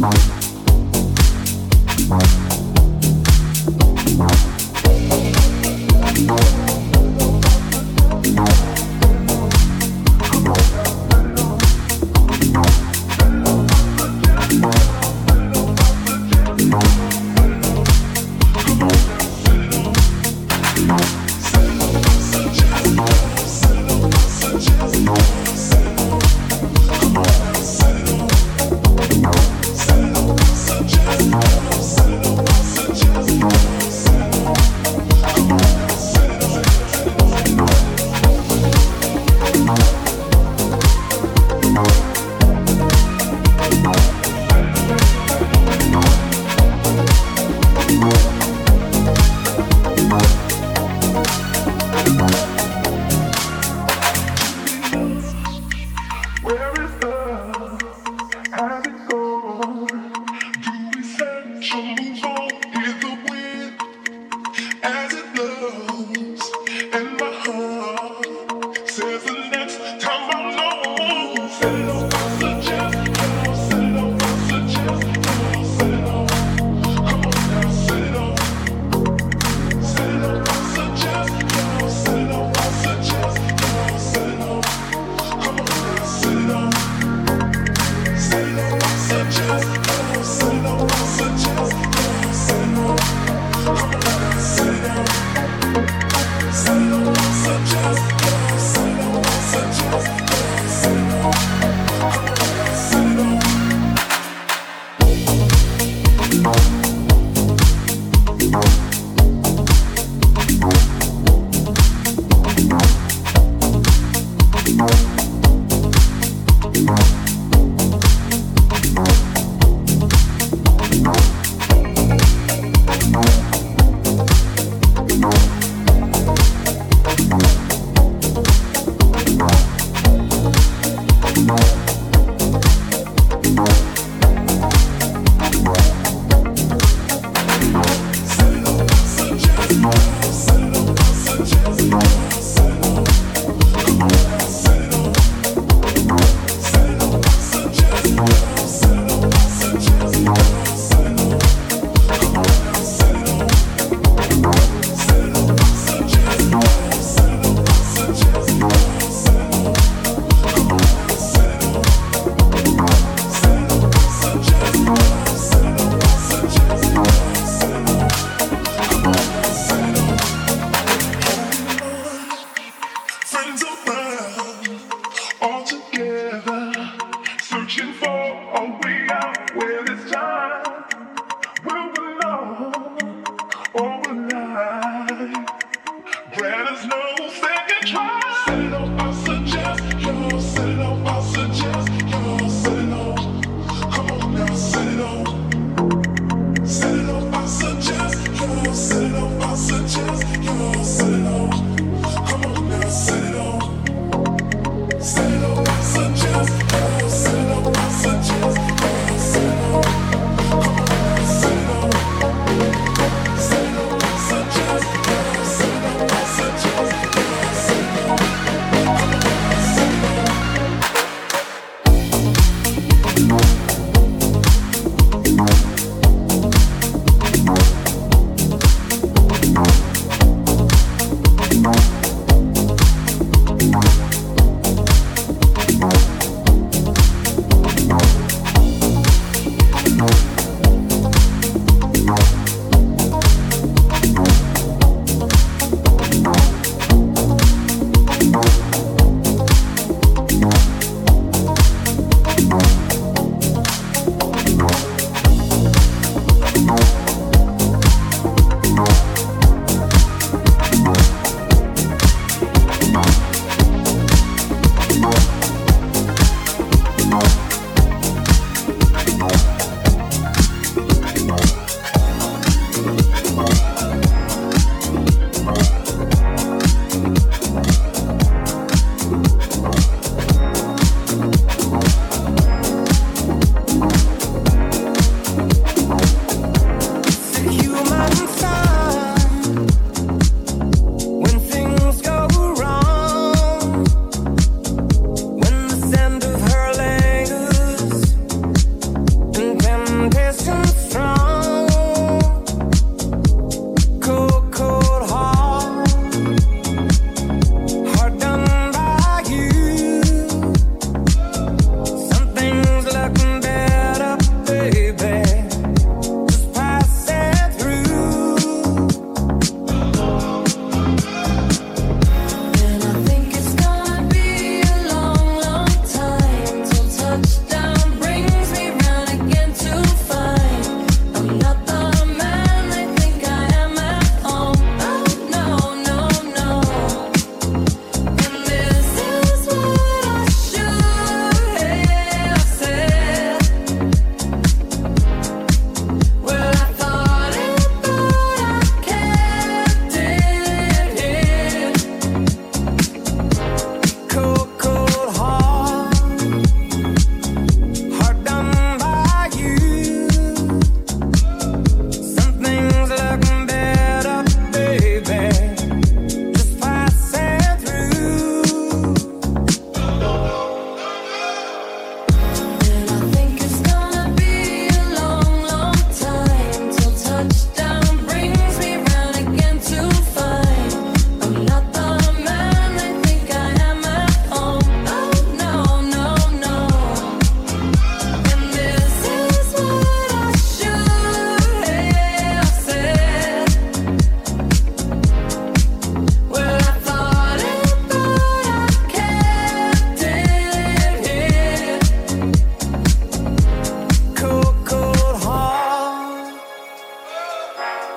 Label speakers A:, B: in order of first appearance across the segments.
A: Bye.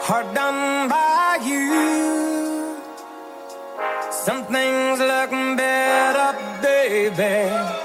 A: hard done by you. Some things
B: look better, baby.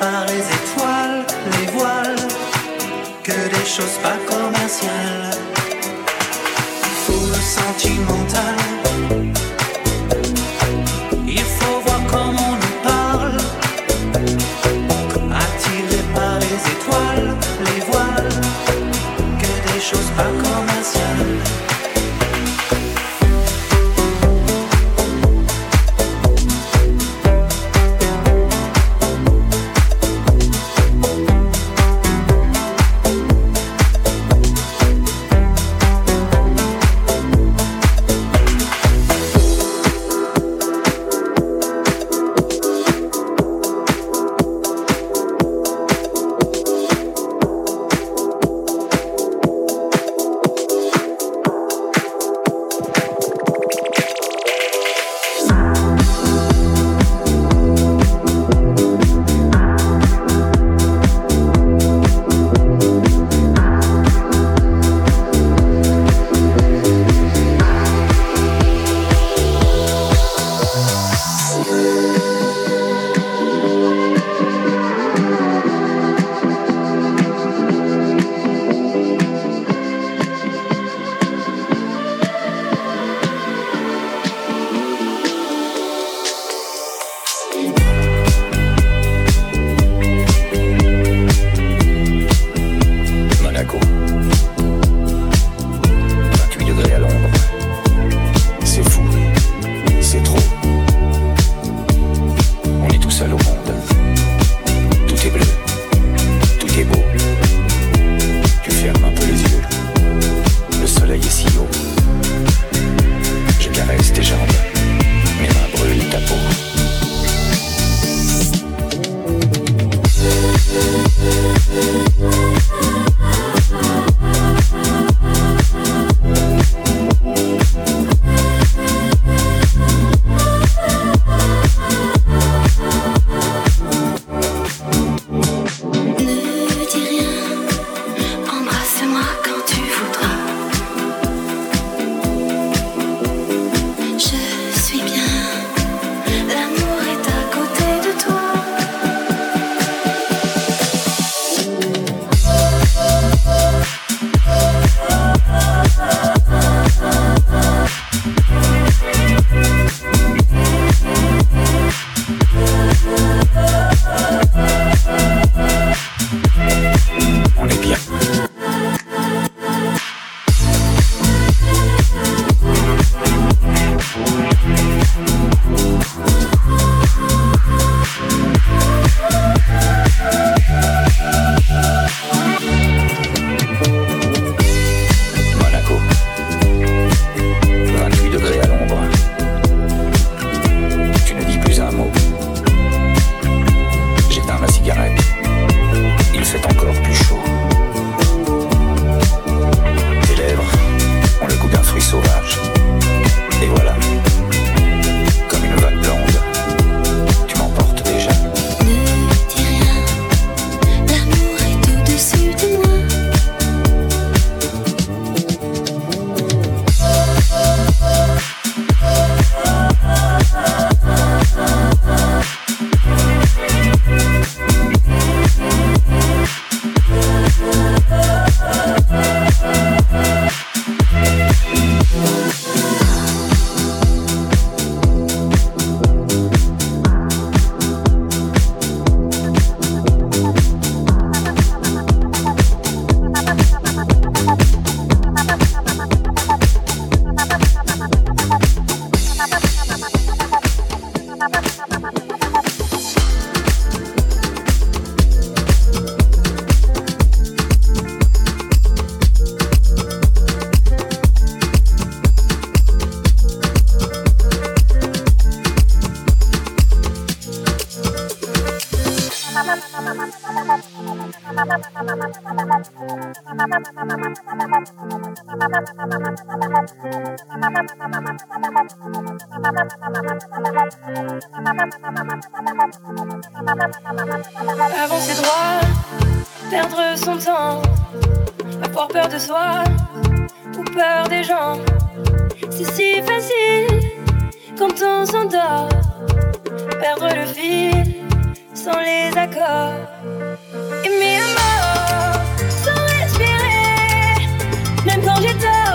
C: Par les étoiles, les voiles, que des choses pas
D: Avancer droit, perdre son temps, avoir peur de soi, ou
E: peur des gens. C'est si facile quand on s'endort. Perdre le fil sans les accords. Même quand j'ai tort,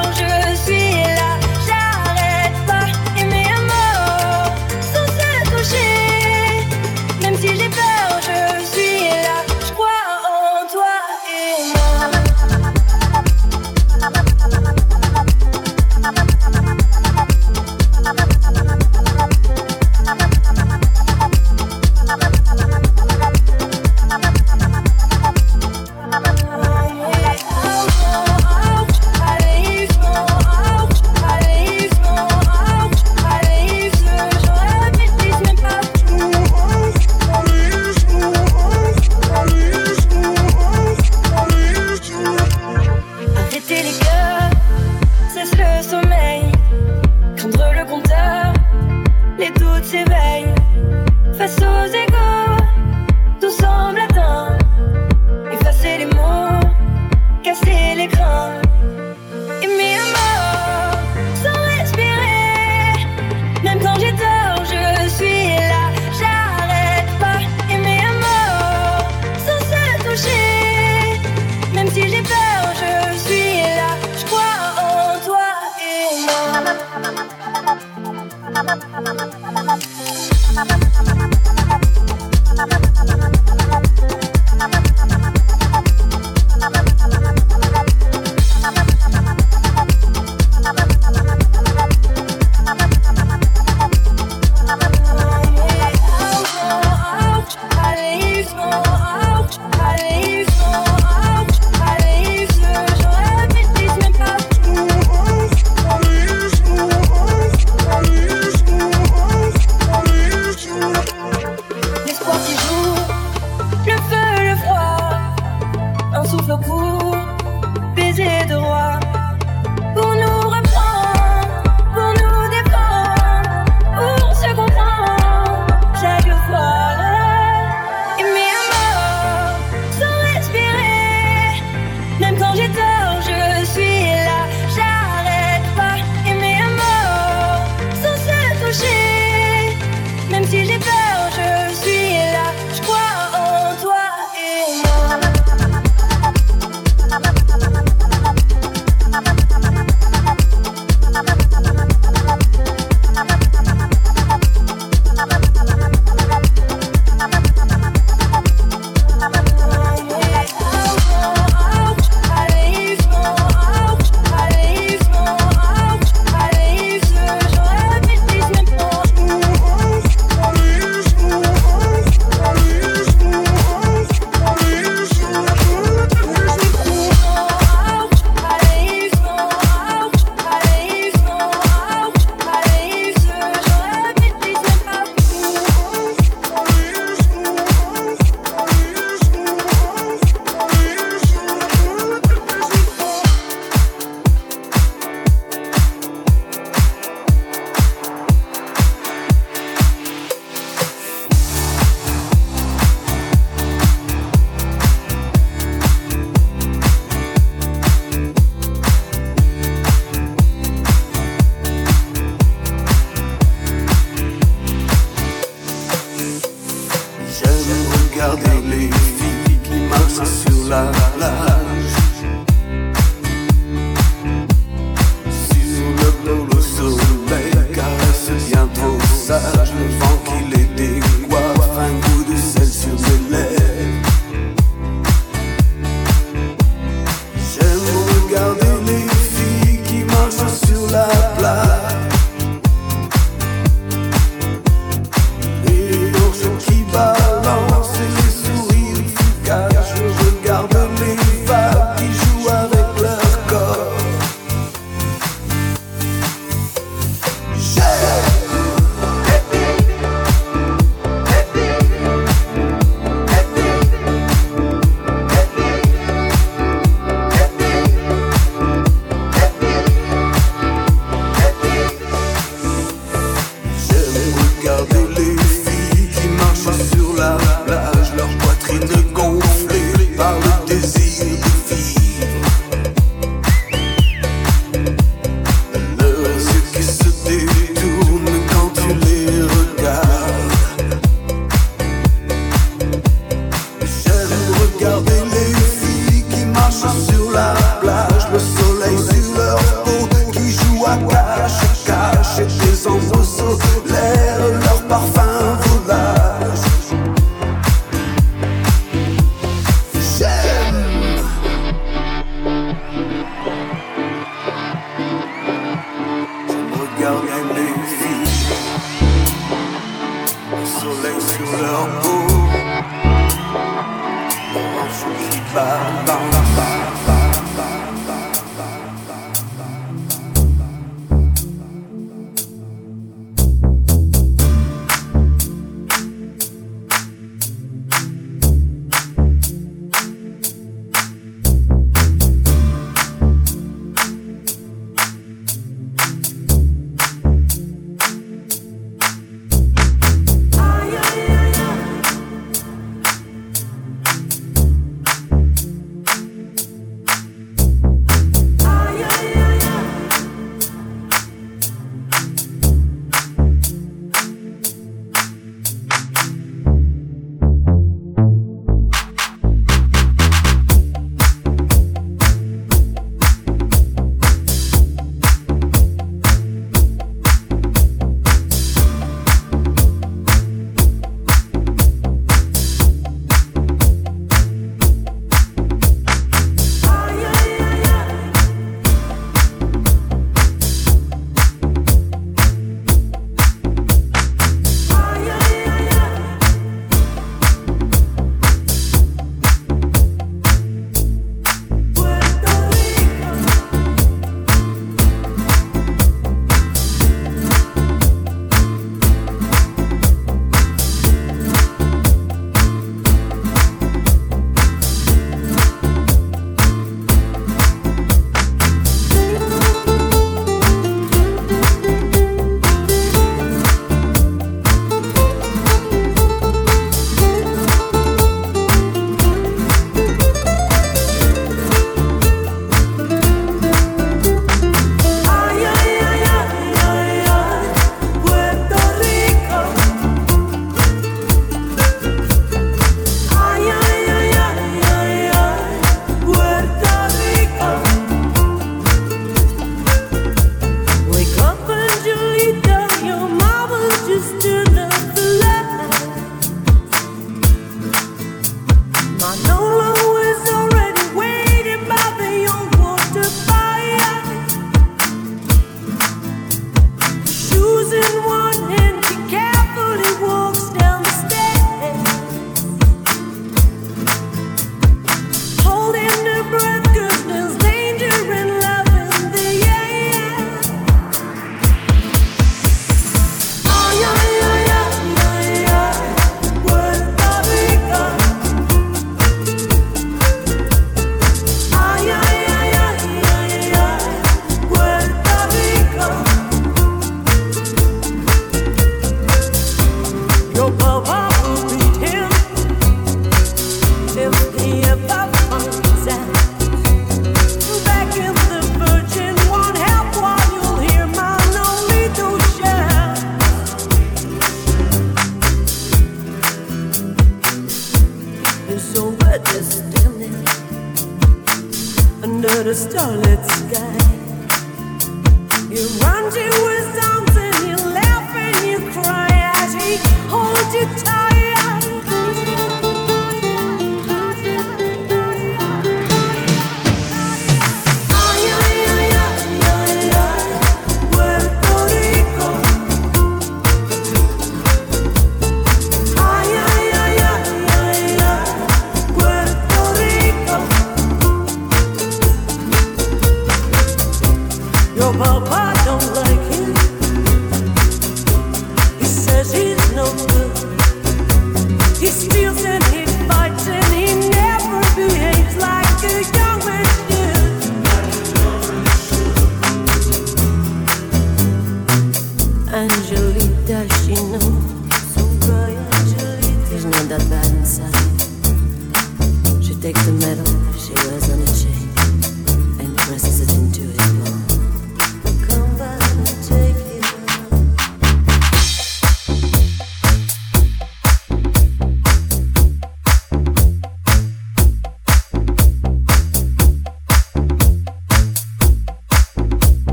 D: starlet